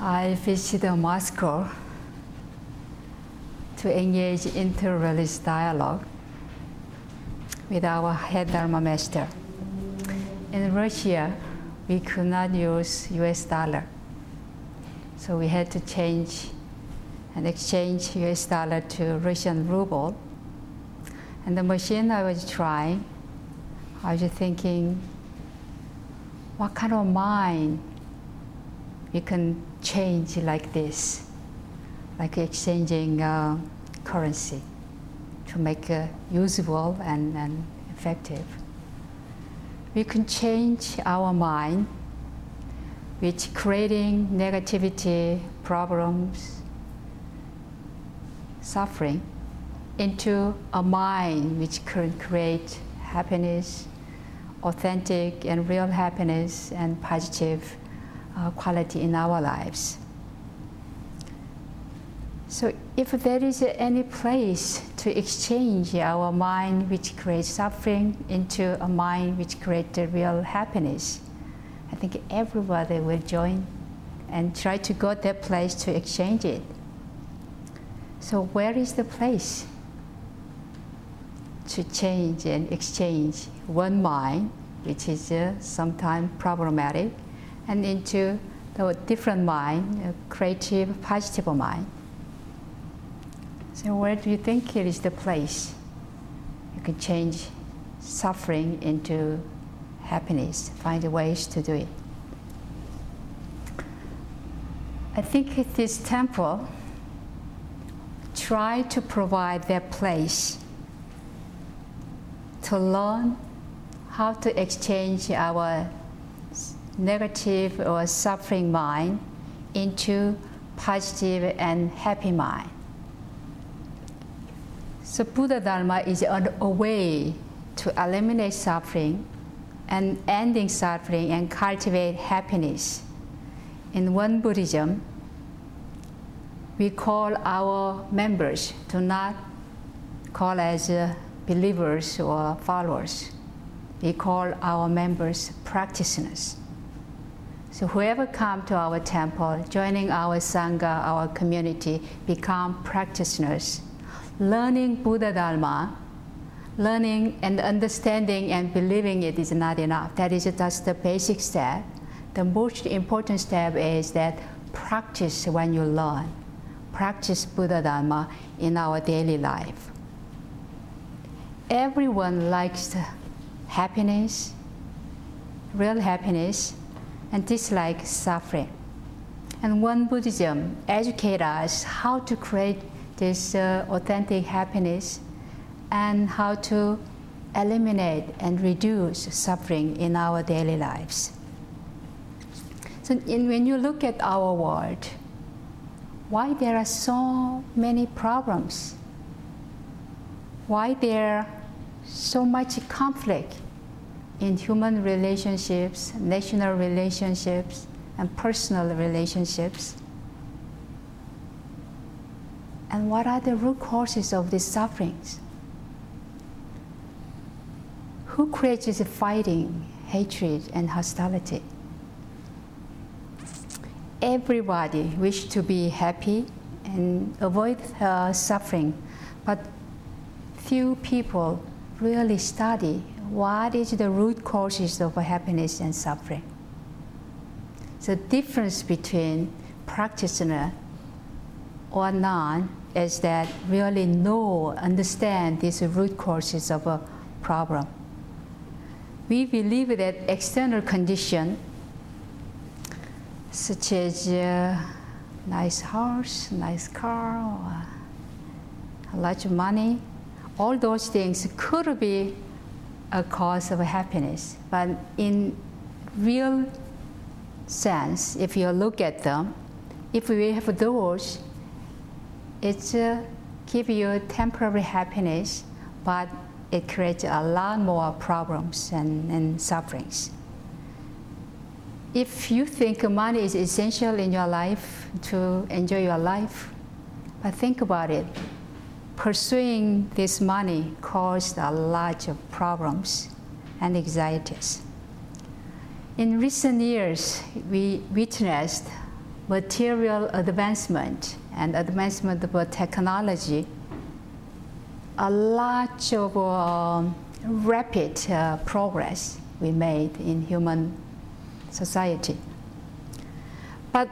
I visited Moscow to engage inter-religious dialogue with our head Dharma master. In Russia, we could not use US dollar. So we had to change and exchange US dollar to Russian ruble. And the machine I was trying, I was thinking, what kind of mind we can change like this, like exchanging uh, currency to make it usable and, and effective. We can change our mind, which creating negativity, problems, suffering, into a mind which can create happiness, authentic and real happiness and positive uh, quality in our lives. So, if there is any place to exchange our mind which creates suffering into a mind which creates real happiness, I think everybody will join and try to go that place to exchange it. So, where is the place to change and exchange one mind, which is uh, sometimes problematic, and into the different mind, a creative, positive mind? So, where do you think it is the place you can change suffering into happiness? Find ways to do it. I think this temple try to provide that place to learn how to exchange our negative or suffering mind into positive and happy mind. So Buddha Dharma is a way to eliminate suffering and ending suffering and cultivate happiness. In Won Buddhism, we call our members to not call as believers or followers. We call our members practitioners. So whoever come to our temple, joining our sangha, our community, become practitioners learning Buddha Dharma, learning and understanding and believing it is not enough. That is just the basic step. The most important step is that practice when you learn. Practice Buddha Dharma in our daily life. Everyone likes happiness, real happiness, and dislike suffering. And Won Buddhism educates us how to create this uh, authentic happiness and how to eliminate and reduce suffering in our daily lives. So in, when you look at our world, why there are so many problems? Why there so much conflict in human relationships, national relationships, and personal relationships? And what are the root causes of these sufferings? Who creates this fighting, hatred, and hostility? Everybody wishes to be happy and avoid uh, suffering, but few people really study what is the root causes of happiness and suffering. The difference between practitioner or non is that really know, understand these root causes of a problem. We believe that external condition, such as a nice house, nice car, or a lot of money, all those things could be a cause of happiness. But in real sense, if you look at them, if we have those, it's uh, give you temporary happiness, but it creates a lot more problems and, and sufferings. If you think money is essential in your life to enjoy your life, but think about it. Pursuing this money caused a lot of problems and anxieties. In recent years, we witnessed material advancement and advancement of technology, a lot of uh, rapid uh, progress we made in human society. But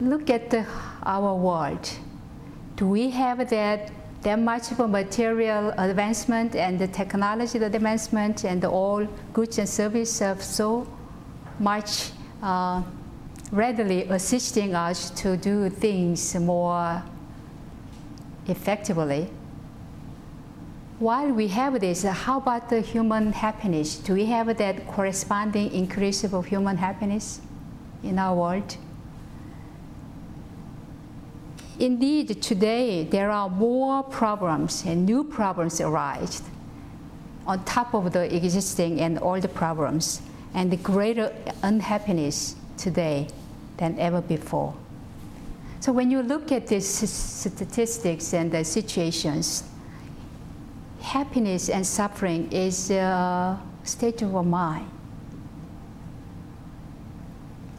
look at the, our world. Do we have that, that much of a material advancement and the technology advancement and all goods and services of so much uh, readily assisting us to do things more effectively? While we have this, how about the human happiness? Do we have that corresponding increase of human happiness in our world? Indeed, today there are more problems and new problems arise on top of the existing and old problems, and the greater unhappiness today than ever before. So when you look at these statistics and the situations, happiness and suffering is a state of mind.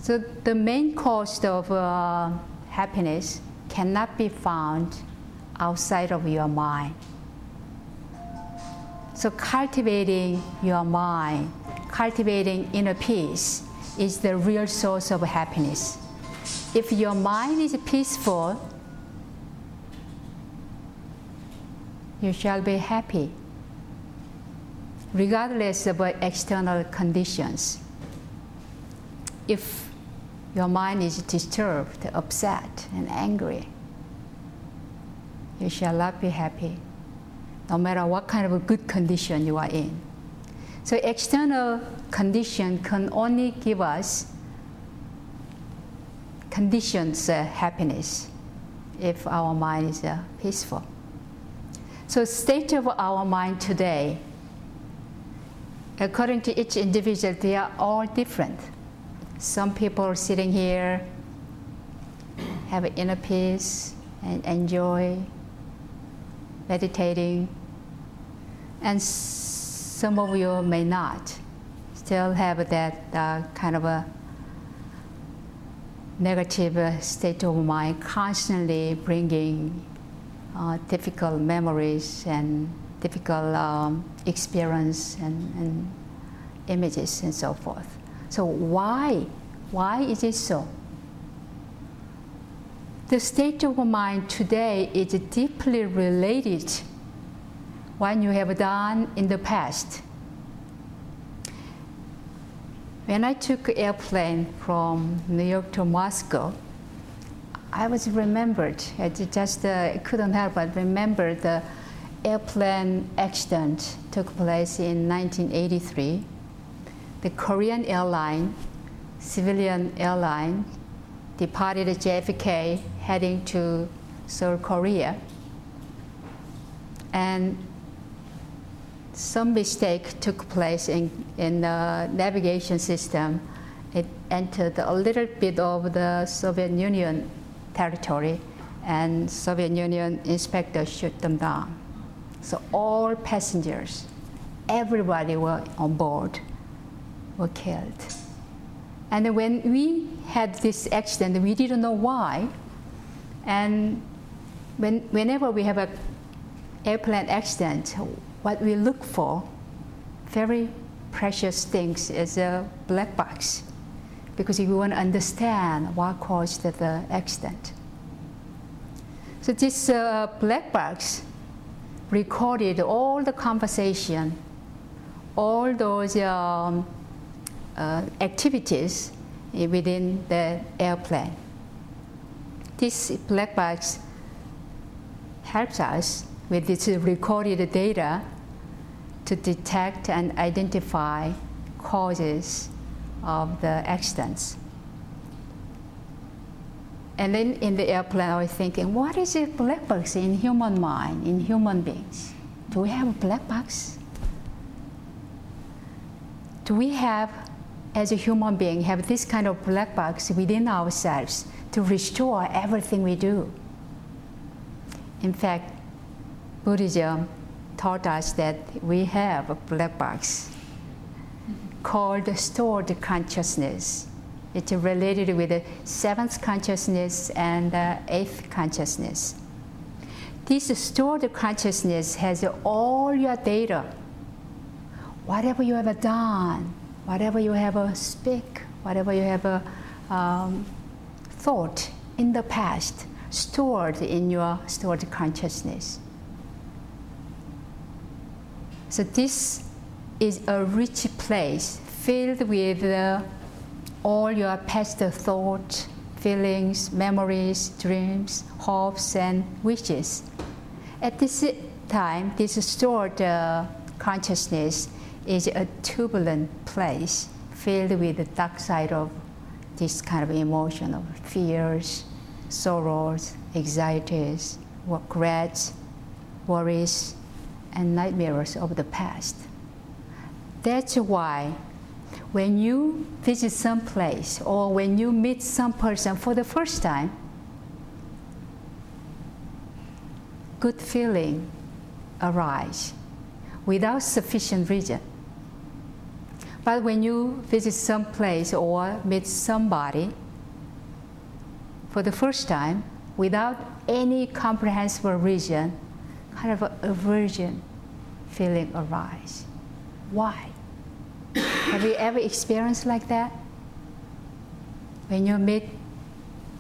So the main cause of uh, happiness cannot be found outside of your mind. So cultivating your mind, cultivating inner peace is the real source of happiness. If your mind is peaceful, you shall be happy, regardless of external conditions. If your mind is disturbed, upset, and angry, you shall not be happy, no matter what kind of a good condition you are in. So external condition can only give us conditions uh, happiness if our mind is uh, peaceful. So state of our mind today, according to each individual, they are all different. Some people sitting here have inner peace and enjoy meditating, and some of you may not still have that uh, kind of a negative uh, state of mind constantly bringing uh, difficult memories and difficult um, experience and, and images and so forth. So why? Why is it so? The state of mind today is deeply related what you have done in the past. When I took airplane from New York to Moscow, I was remembered. I just uh, couldn't help but remember the airplane accident took place in 1983. The Korean airline, civilian airline, departed JFK heading to Seoul, Korea. And some mistake took place in, in the navigation system. It entered a little bit of the Soviet Union territory, and Soviet Union inspectors shoot them down. So all passengers, everybody were on board, were killed. And when we had this accident, we didn't know why. And when, whenever we have an airplane accident, what we look for, very precious things, is a black box because we want to understand what caused the accident. So this uh, black box recorded all the conversation, all those um, Uh, activities within the airplane. This black box helps us with this recorded data to detect and identify causes of the accidents. And then in the airplane, I was thinking, what is a black box in human mind, in human beings? Do we have a black box? Do we have, as a human being, have this kind of black box within ourselves to restore everything we do? In fact, Buddhism taught us that we have a black box called stored consciousness. It's related with the seventh consciousness and the eighth consciousness. This stored consciousness has all your data. Whatever you have done, whatever you have a speak, whatever you have um, thought in the past, stored in your stored consciousness. So this is a rich place filled with uh, all your past thoughts, feelings, memories, dreams, hopes, and wishes. At this time, this stored uh, consciousness is a turbulent place filled with the dark side of this kind of emotion of fears, sorrows, anxieties, regrets, worries, and nightmares of the past. That's why when you visit some place or when you meet some person for the first time, good feeling arise without sufficient reason. But when you visit some place or meet somebody for the first time without any comprehensible reason, kind of aversion feeling arise. Why? Have you ever experienced like that? When you meet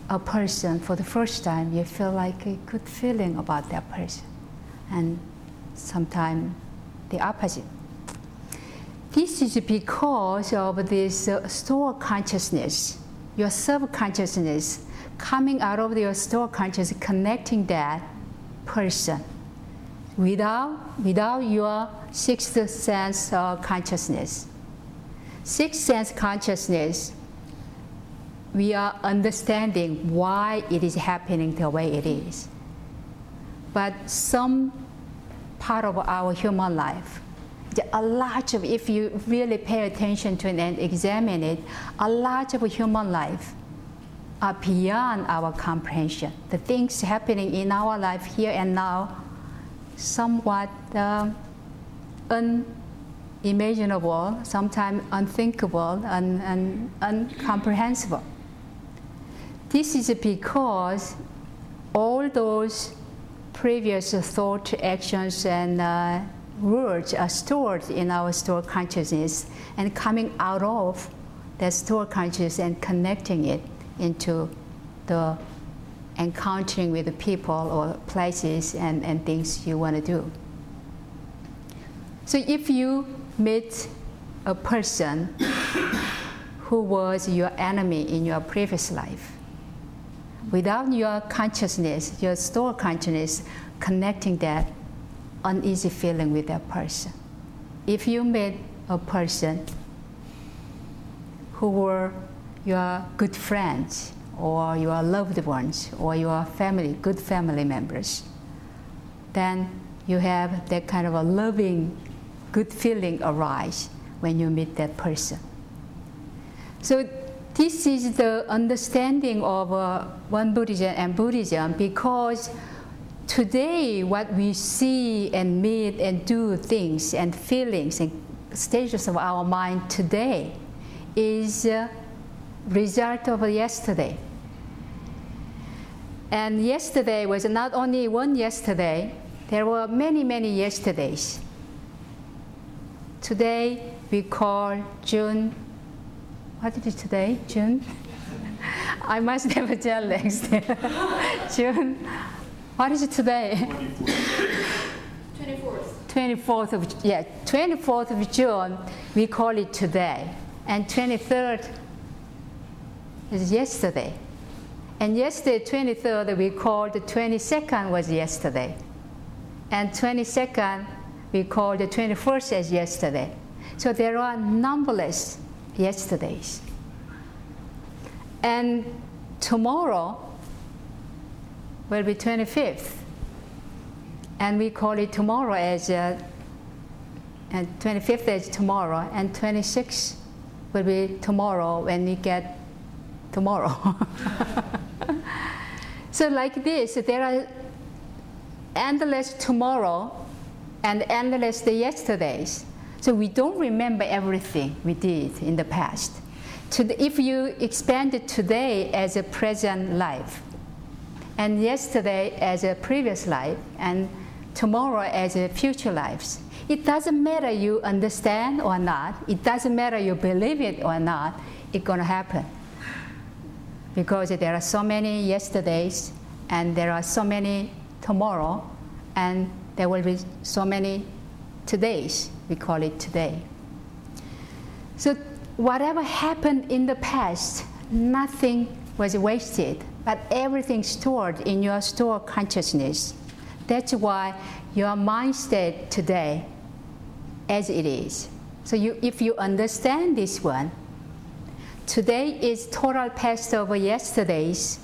a person for the first time, you feel like a good feeling about that person, and sometimes the opposite. This is because of this uh, store consciousness, your subconsciousness coming out of your store consciousness, connecting that person without, without your sixth sense of consciousness. Sixth sense consciousness, we are understanding why it is happening the way it is. But some part of our human life, a lot of, if you really pay attention to it and examine it, a lot of human life are beyond our comprehension. The things happening in our life here and now somewhat uh, unimaginable, sometimes unthinkable and, and incomprehensible. This is because all those previous thought, actions, and uh, words are stored in our store consciousness and coming out of that store consciousness and connecting it into the encountering with the people or places and, and things you want to do. So if you meet a person who was your enemy in your previous life, without your consciousness, your store consciousness, connecting that uneasy feeling with that person. If you meet a person who were your good friends, or your loved ones or your family, good family members, then you have that kind of a loving, good feeling arise when you meet that person. So this is the understanding of uh, Won Buddhism and Buddhism because today what we see and meet and do things and feelings and stages of our mind today is uh, result of yesterday. And yesterday was not only one yesterday, there were many, many yesterdays. Today we call June, what is today? June? I must have a next. June, what is it today? 24th. 24th of, yeah, 24th of June, we call it today. And 23rd is yesterday. And yesterday, 23rd, we called the 22nd was yesterday. And 22nd, we called the 21st as yesterday. So there are numberless yesterdays. And tomorrow will be 25th. And we call it tomorrow as, uh, and 25th is tomorrow, and 26th will be tomorrow when we get tomorrow. so like this, there are endless tomorrow and endless the yesterdays. So we don't remember everything we did in the past. if you expand today as a present life, and yesterday as a previous life, and tomorrow as a future lives, it doesn't matter you understand or not, it doesn't matter you believe it or not, it's going to happen. Because there are so many yesterdays, and there are so many tomorrow, and there will be so many todays. We call it today. So whatever happened in the past, nothing was wasted, but everything stored in your store consciousness. That's why your mind state today as it is. So you, if you understand this one, today is total past over yesterday's,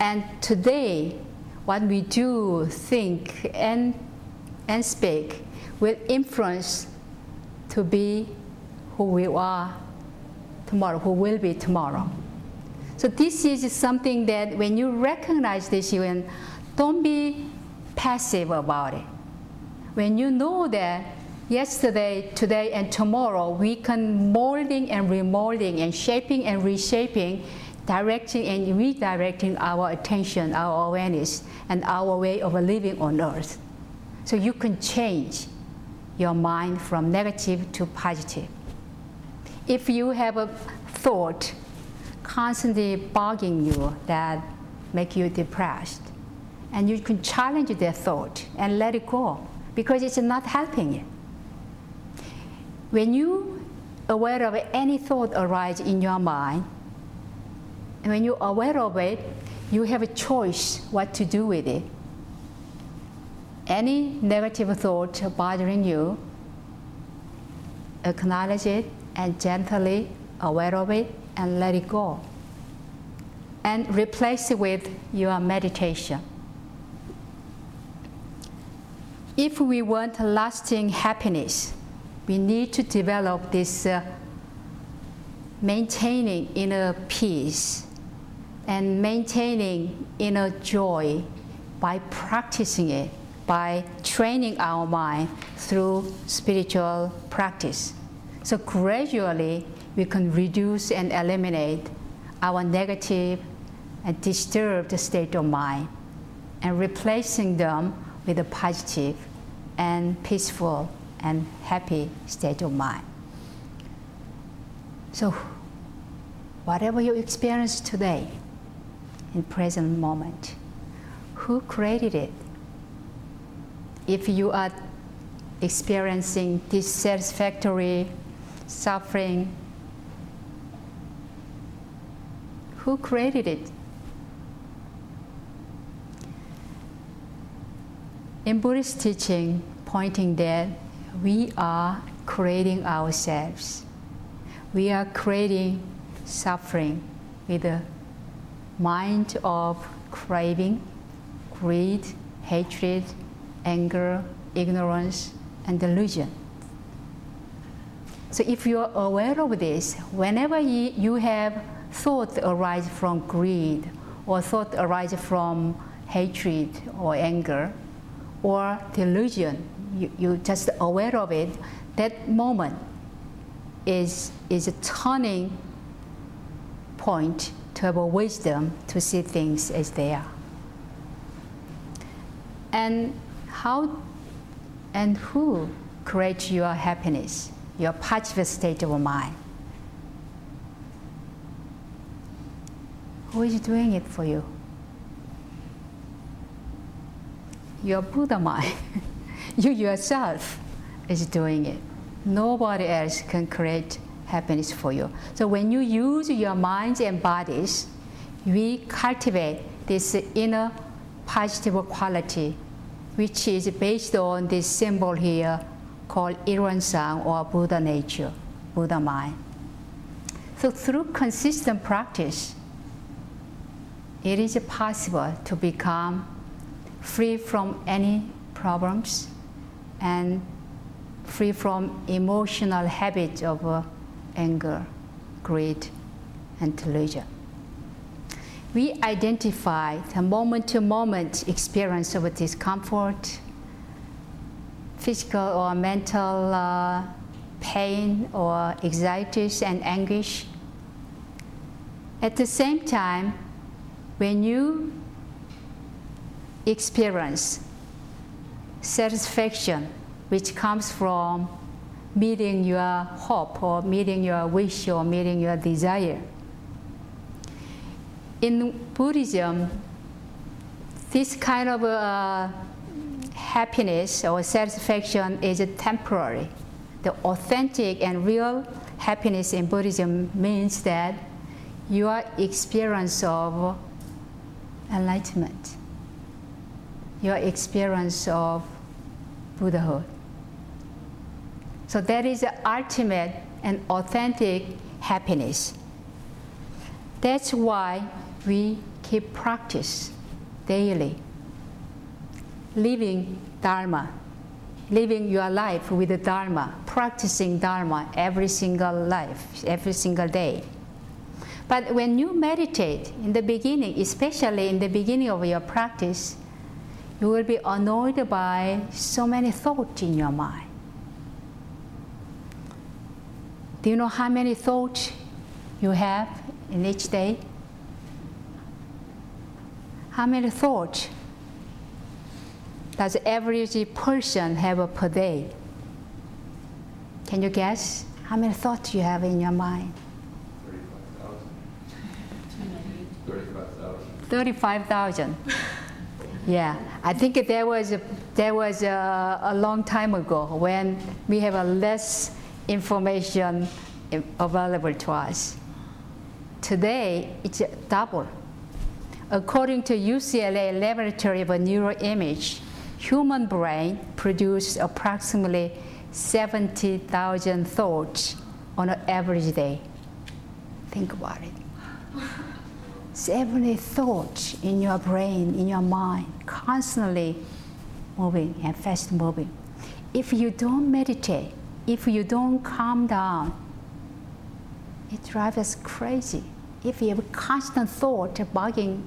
and today what we do, think, and, and speak will influence to be who we are tomorrow, who will be tomorrow. So this is something that when you recognize this, you don't be passive about it. When you know that yesterday, today, and tomorrow, we can molding and remolding and shaping and reshaping, directing and redirecting our attention, our awareness, and our way of living on earth. So you can change your mind from negative to positive. If you have a thought constantly bugging you that make you depressed, and you can challenge that thought and let it go because it's not helping you. When you aware of any thought arise in your mind, and when you're aware of it, you have a choice what to do with it. Any negative thought bothering you, acknowledge it and gently aware of it and let it go. And replace it with your meditation. If we want lasting happiness, we need to develop this uh, maintaining inner peace and maintaining inner joy by practicing it, by training our mind through spiritual practice. So gradually, we can reduce and eliminate our negative and disturbed state of mind and replacing them with a positive and peaceful and happy state of mind. So, whatever you experience today, in present moment, who created it? If you are experiencing dissatisfactory suffering, who created it? In Buddhist teaching, pointing that we are creating ourselves. We are creating suffering with the mind of craving, greed, hatred, anger, ignorance, and delusion. So if you are aware of this, whenever you have thought arise from greed or thought arise from hatred or anger or delusion, you, you just aware of it, that moment is, is a turning point to have a wisdom to see things as they are. And how and who creates your happiness, your positive state of mind? Who is doing it for you? Your Buddha mind. you yourself is doing it. Nobody else can create happiness for you. So when you use your minds and bodies, we cultivate this inner positive quality, which is based on this symbol here called Ilwon or Buddha nature, Buddha mind. So through consistent practice, it is possible to become free from any problems and free from emotional habits of uh, anger, greed, and delusion. We identify the moment to moment experience of discomfort, physical or mental uh, pain or anxiety and anguish, At the same time, when you experience satisfaction, which comes from meeting your hope or meeting your wish or meeting your desire. In Buddhism, this kind of uh, happiness or satisfaction is temporary. The authentic and real happiness in Buddhism means that your experience of enlightenment, your experience of Buddhahood. So that is the ultimate and authentic happiness. That's why we keep practice daily, living Dharma, living your life with the Dharma, practicing Dharma every single life, every single day. But when you meditate in the beginning, especially in the beginning of your practice, you will be annoyed by so many thoughts in your mind. Do you know how many thoughts you have in each day? How many thoughts does average person have per day? Can you guess how many thoughts you have in your mind? 35,000. yeah, I think there was, a, there was a, a long time ago when we have a less information available to us. Today, it's double. According to UCLA Laboratory of Neuroimage, human brain produces approximately 70,000 thoughts on an average day. Think about it. 70 thoughts in your brain, in your mind, constantly moving and fast moving. If you don't meditate, if you don't calm down, it drives us crazy. If you have constant thought bugging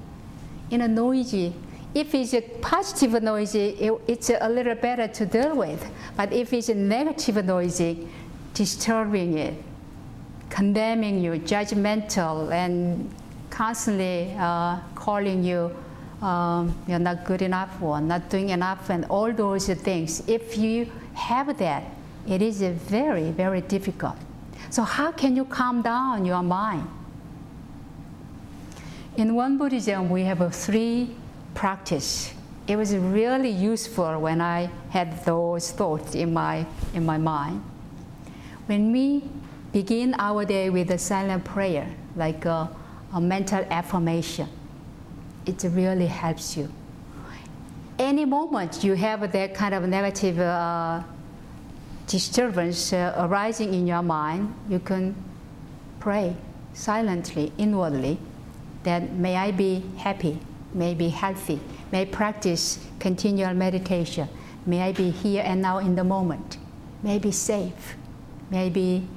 in a noisy, if it's a positive noisy, it, it's a little better to deal with. But if it's a negative noisy, disturbing it, condemning you, judgmental, and constantly uh, calling you um, you're not good enough or not doing enough, and all those things. If you have that, it is very, very difficult. So, how can you calm down your mind? In Won Buddhism, we have a three practice. It was really useful when I had those thoughts in my, in my mind. When we begin our day with a silent prayer, like a, a mental affirmation, it really helps you. Any moment you have that kind of negative uh, disturbance uh, arising in your mind, you can pray silently, inwardly, that may I be happy, may be healthy, may practice continual meditation, may I be here and now in the moment, may be safe, may be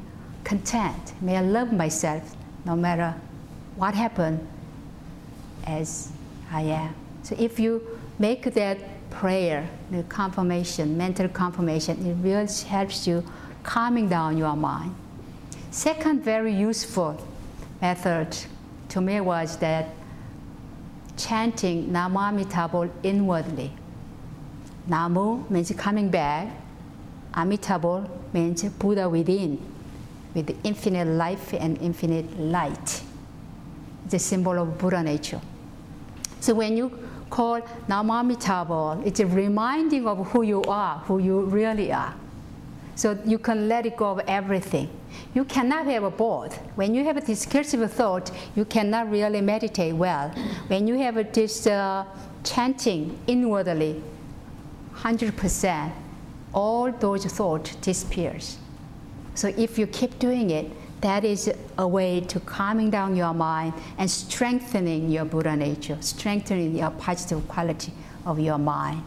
content, may I love myself no matter what happened as I am. So if you make that prayer, the confirmation, mental confirmation, it really helps you calming down your mind. Second very useful method to me was that chanting Namu inwardly. Namu means coming back. Amitabha means Buddha within, with infinite life and infinite light. A symbol of Buddha nature. So when you called Namamitabha. It's a reminding of who you are, who you really are. So you can let it go of everything. You cannot have both. When you have a discursive thought, you cannot really meditate well. When you have this uh, chanting inwardly, 100%, all those thoughts disappears. So if you keep doing it, that is a way to calming down your mind and strengthening your Buddha nature, strengthening your positive quality of your mind.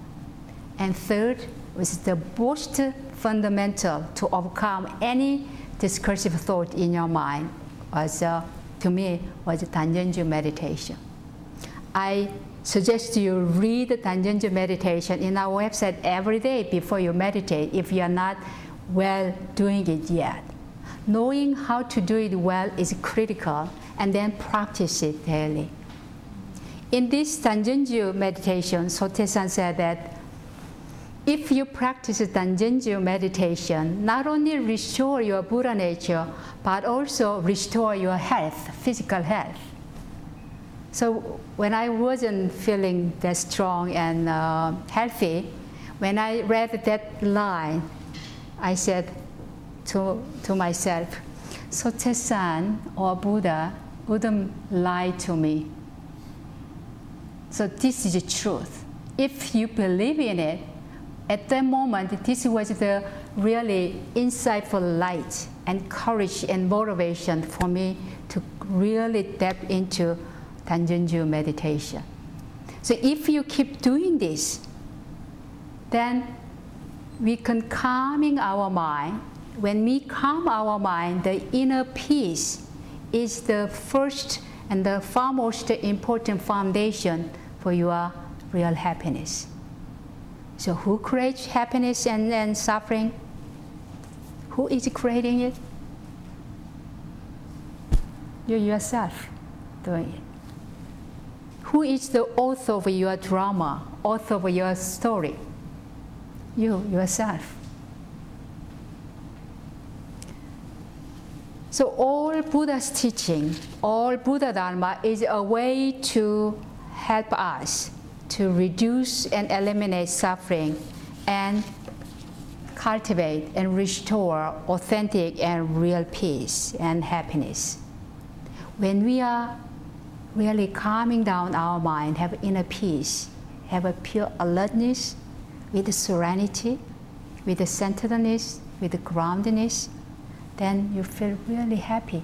And third is the most fundamental to overcome any discursive thought in your mind was, uh, to me, was Danjenju meditation. I suggest you read the Danjenju meditation in our website every day before you meditate if you are not well doing it yet knowing how to do it well is critical and then practice it daily. In this Danjenju meditation, Sotaesan said that if you practice Danjenju meditation, not only restore your Buddha nature, but also restore your health, physical health. So when I wasn't feeling that strong and uh, healthy, when I read that line, I said to, to myself, So Sotaesan or Buddha wouldn't lie to me. So this is the truth. If you believe in it, at that moment, this was the really insightful light and courage and motivation for me to really step into Danjenju meditation. So if you keep doing this, then we can calming our mind. When we calm our mind, the inner peace is the first and the far most important foundation for your real happiness. So, who creates happiness and, and suffering? Who is creating it? You yourself doing it. Who is the author of your drama, author of your story? You yourself. So all Buddha's teaching, all Buddha Dharma is a way to help us to reduce and eliminate suffering and cultivate and restore authentic and real peace and happiness. When we are really calming down our mind, have inner peace, have a pure alertness with serenity, with the centeredness, with the groundedness, then you feel really happy.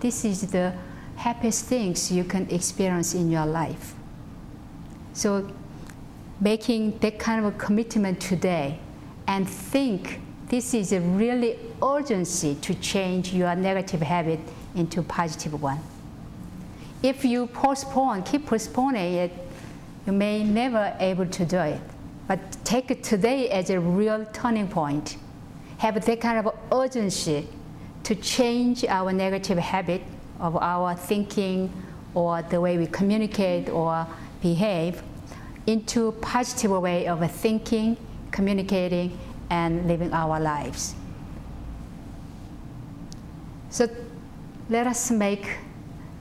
This is the happiest things you can experience in your life. So making that kind of a commitment today and think this is a really urgency to change your negative habit into positive one. If you postpone, keep postponing it, you may never able to do it. But take today as a real turning point. Have that kind of urgency to change our negative habit of our thinking or the way we communicate or behave into positive way of thinking, communicating, and living our lives. So let us make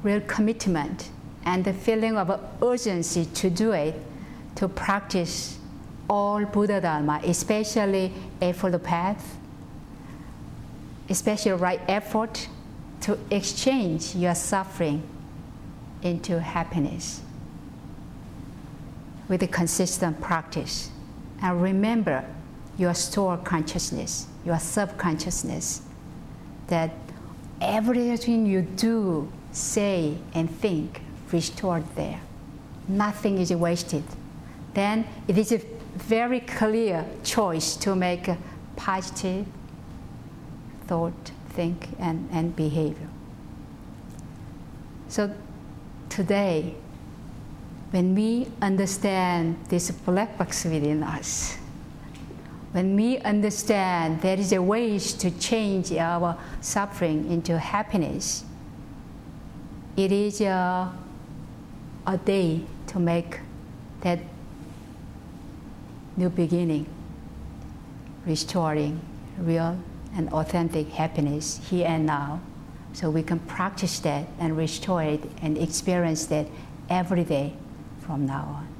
real commitment and the feeling of urgency to do it, to practice all Buddha Dharma, especially Eightfold Path, especially right effort to exchange your suffering into happiness with a consistent practice. And remember your store consciousness, your subconsciousness, that everything you do, say, and think restored there. Nothing is wasted. Then it is a very clear choice to make a positive thought, think, and, and behavior. So today, when we understand this black box within us, when we understand there is a way to change our suffering into happiness, it is a, a day to make that new beginning, restoring real and authentic happiness here and now. So we can practice that and restore it and experience that every day from now on.